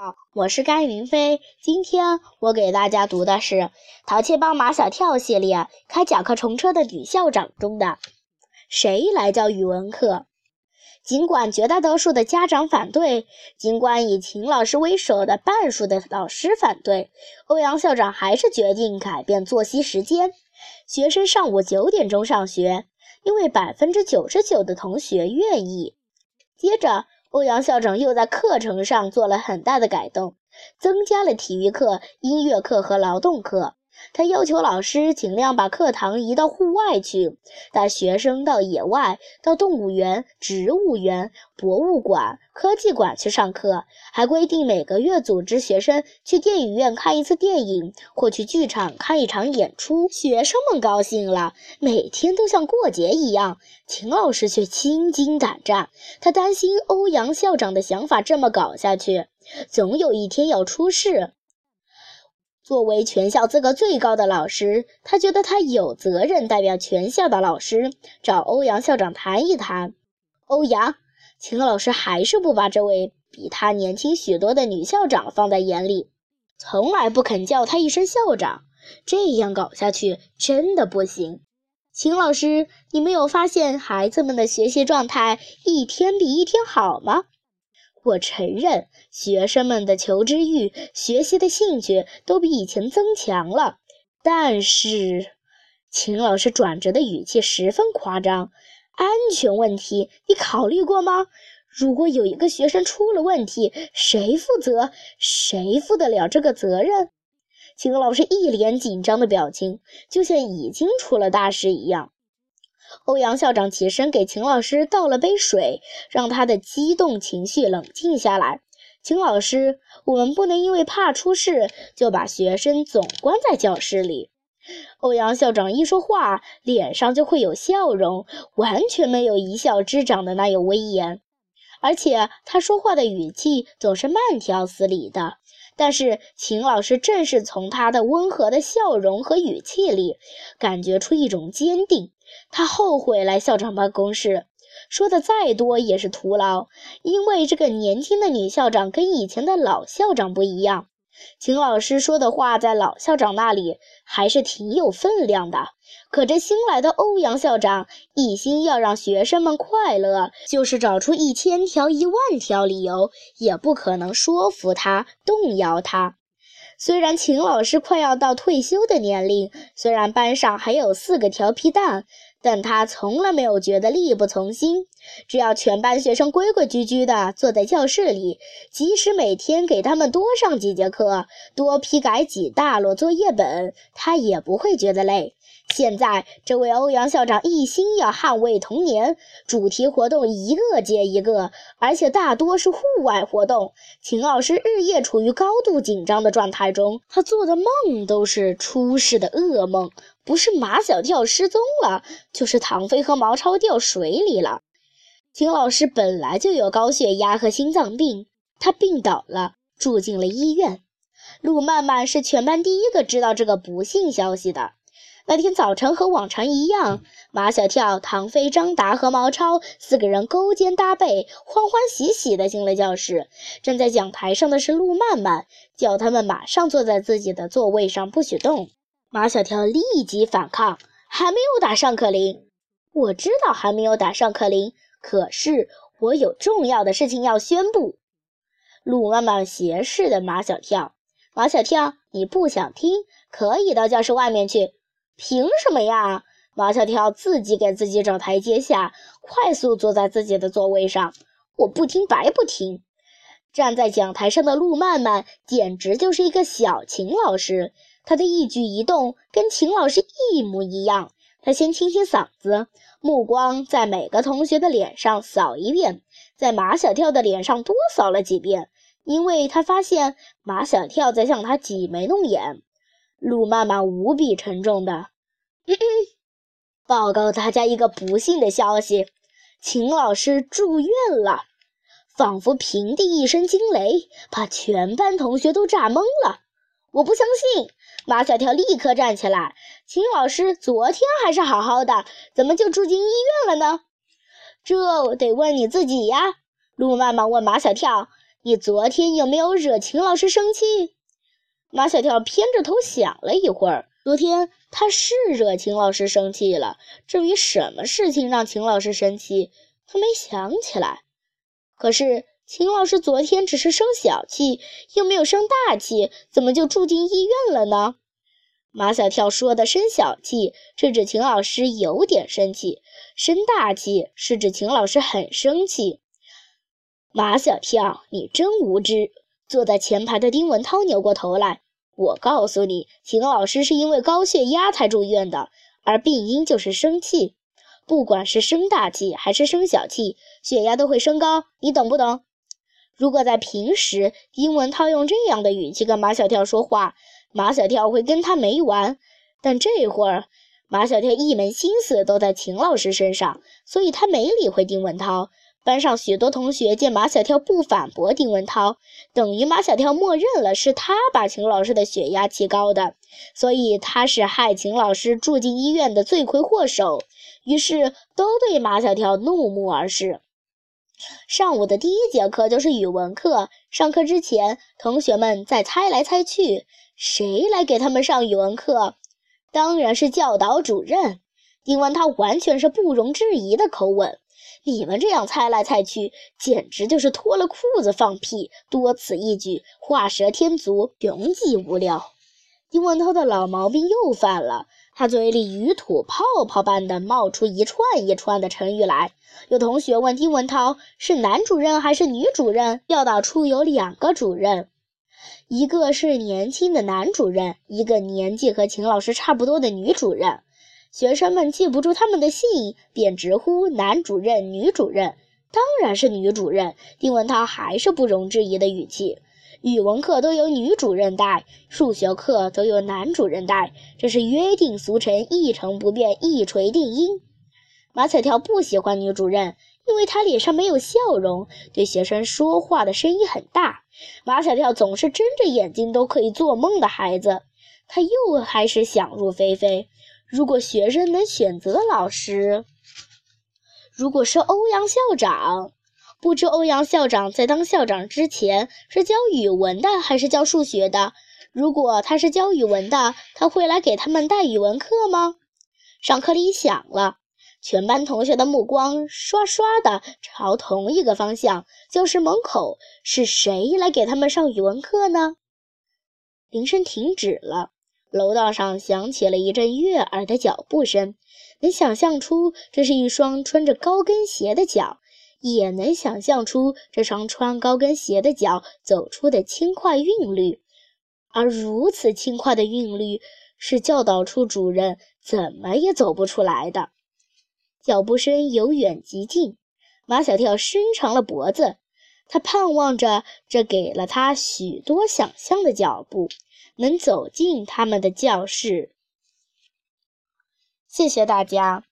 好，我是甘云飞。今天我给大家读的是《淘气包马小跳》系列《开甲壳虫车的女校长》中的《谁来教语文课》。尽管绝大多数的家长反对，尽管以秦老师为首的半数的老师反对，欧阳校长还是决定改变作息时间。学生上午九点钟上学，因为百分之九十九的同学愿意。接着。欧阳校长又在课程上做了很大的改动，增加了体育课、音乐课和劳动课。他要求老师尽量把课堂移到户外去，带学生到野外、到动物园、植物园、博物馆、科技馆去上课，还规定每个月组织学生去电影院看一次电影，或去剧场看一场演出。学生们高兴了，每天都像过节一样。秦老师却心惊胆战，他担心欧阳校长的想法这么搞下去，总有一天要出事。作为全校资格最高的老师，他觉得他有责任代表全校的老师找欧阳校长谈一谈。欧阳，秦老师还是不把这位比他年轻许多的女校长放在眼里，从来不肯叫她一声校长。这样搞下去真的不行。秦老师，你没有发现孩子们的学习状态一天比一天好吗？我承认，学生们的求知欲、学习的兴趣都比以前增强了。但是，秦老师转折的语气十分夸张。安全问题，你考虑过吗？如果有一个学生出了问题，谁负责？谁负得了这个责任？秦老师一脸紧张的表情，就像已经出了大事一样。欧阳校长起身给秦老师倒了杯水，让他的激动情绪冷静下来。秦老师，我们不能因为怕出事就把学生总关在教室里。欧阳校长一说话，脸上就会有笑容，完全没有一笑之长的那有威严。而且他说话的语气总是慢条斯理的。但是秦老师正是从他的温和的笑容和语气里，感觉出一种坚定。他后悔来校长办公室，说的再多也是徒劳，因为这个年轻的女校长跟以前的老校长不一样。秦老师说的话在老校长那里还是挺有分量的，可这新来的欧阳校长一心要让学生们快乐，就是找出一千条一万条理由，也不可能说服他、动摇他。虽然秦老师快要到退休的年龄，虽然班上还有四个调皮蛋，但他从来没有觉得力不从心。只要全班学生规规矩矩地坐在教室里，即使每天给他们多上几节课，多批改几大摞作业本，他也不会觉得累。现在，这位欧阳校长一心要捍卫童年，主题活动一个接一个，而且大多是户外活动。秦老师日夜处于高度紧张的状态中，他做的梦都是出事的噩梦，不是马小跳失踪了，就是唐飞和毛超掉水里了。秦老师本来就有高血压和心脏病，他病倒了，住进了医院。陆曼曼是全班第一个知道这个不幸消息的。那天早晨和往常一样，马小跳、唐飞、张达和毛超四个人勾肩搭背，欢欢喜喜地进了教室。站在讲台上的是陆曼曼，叫他们马上坐在自己的座位上，不许动。马小跳立即反抗：“还没有打上课铃，我知道还没有打上课铃，可是我有重要的事情要宣布。”陆曼曼斜视的马小跳：“马小跳，你不想听，可以到教室外面去。”凭什么呀？马小跳自己给自己找台阶下，快速坐在自己的座位上。我不听白不听。站在讲台上的陆曼曼简直就是一个小秦老师，他的一举一动跟秦老师一模一样。他先清清嗓子，目光在每个同学的脸上扫一遍，在马小跳的脸上多扫了几遍，因为他发现马小跳在向他挤眉弄眼。陆曼曼无比沉重的报告大家一个不幸的消息：秦老师住院了。仿佛平地一声惊雷，把全班同学都炸懵了。我不相信！马小跳立刻站起来。秦老师昨天还是好好的，怎么就住进医院了呢？这得问你自己呀。陆曼曼问马小跳：“你昨天有没有惹秦老师生气？”马小跳偏着头想了一会儿，昨天他是惹秦老师生气了。至于什么事情让秦老师生气，他没想起来。可是秦老师昨天只是生小气，又没有生大气，怎么就住进医院了呢？马小跳说的生小气是指秦老师有点生气，生大气是指秦老师很生气。马小跳，你真无知。坐在前排的丁文涛扭过头来：“我告诉你，秦老师是因为高血压才住院的，而病因就是生气。不管是生大气还是生小气，血压都会升高，你懂不懂？”如果在平时，丁文涛用这样的语气跟马小跳说话，马小跳会跟他没完。但这会儿，马小跳一门心思都在秦老师身上，所以他没理会丁文涛。班上许多同学见马小跳不反驳丁文涛，等于马小跳默认了是他把秦老师的血压提高的，所以他是害秦老师住进医院的罪魁祸首。于是都对马小跳怒目而视。上午的第一节课就是语文课，上课之前，同学们在猜来猜去，谁来给他们上语文课？当然是教导主任。丁文涛完全是不容置疑的口吻。你们这样猜来猜去，简直就是脱了裤子放屁！多此一举，画蛇添足，穷极无聊。丁文涛的老毛病又犯了，他嘴里鱼吐泡泡般的冒出一串一串的成语来。有同学问丁文涛是男主任还是女主任？教导处有两个主任，一个是年轻的男主任，一个年纪和秦老师差不多的女主任。学生们记不住他们的姓，便直呼男主任、女主任。当然是女主任。丁文涛还是不容置疑的语气。语文课都由女主任带，数学课都由男主任带，这是约定俗成，一成不变，一锤定音。马彩跳不喜欢女主任，因为她脸上没有笑容，对学生说话的声音很大。马彩跳总是睁着眼睛都可以做梦的孩子，他又开始想入非非。如果学生能选择老师，如果是欧阳校长，不知欧阳校长在当校长之前是教语文的还是教数学的？如果他是教语文的，他会来给他们带语文课吗？上课铃响了，全班同学的目光刷刷的朝同一个方向，教室门口是谁来给他们上语文课呢？铃声停止了。楼道上响起了一阵悦耳的脚步声，能想象出这是一双穿着高跟鞋的脚，也能想象出这双穿高跟鞋的脚走出的轻快韵律。而如此轻快的韵律，是教导处主任怎么也走不出来的。脚步声由远及近，马小跳伸长了脖子，他盼望着这给了他许多想象的脚步。能走进他们的教室。谢谢大家。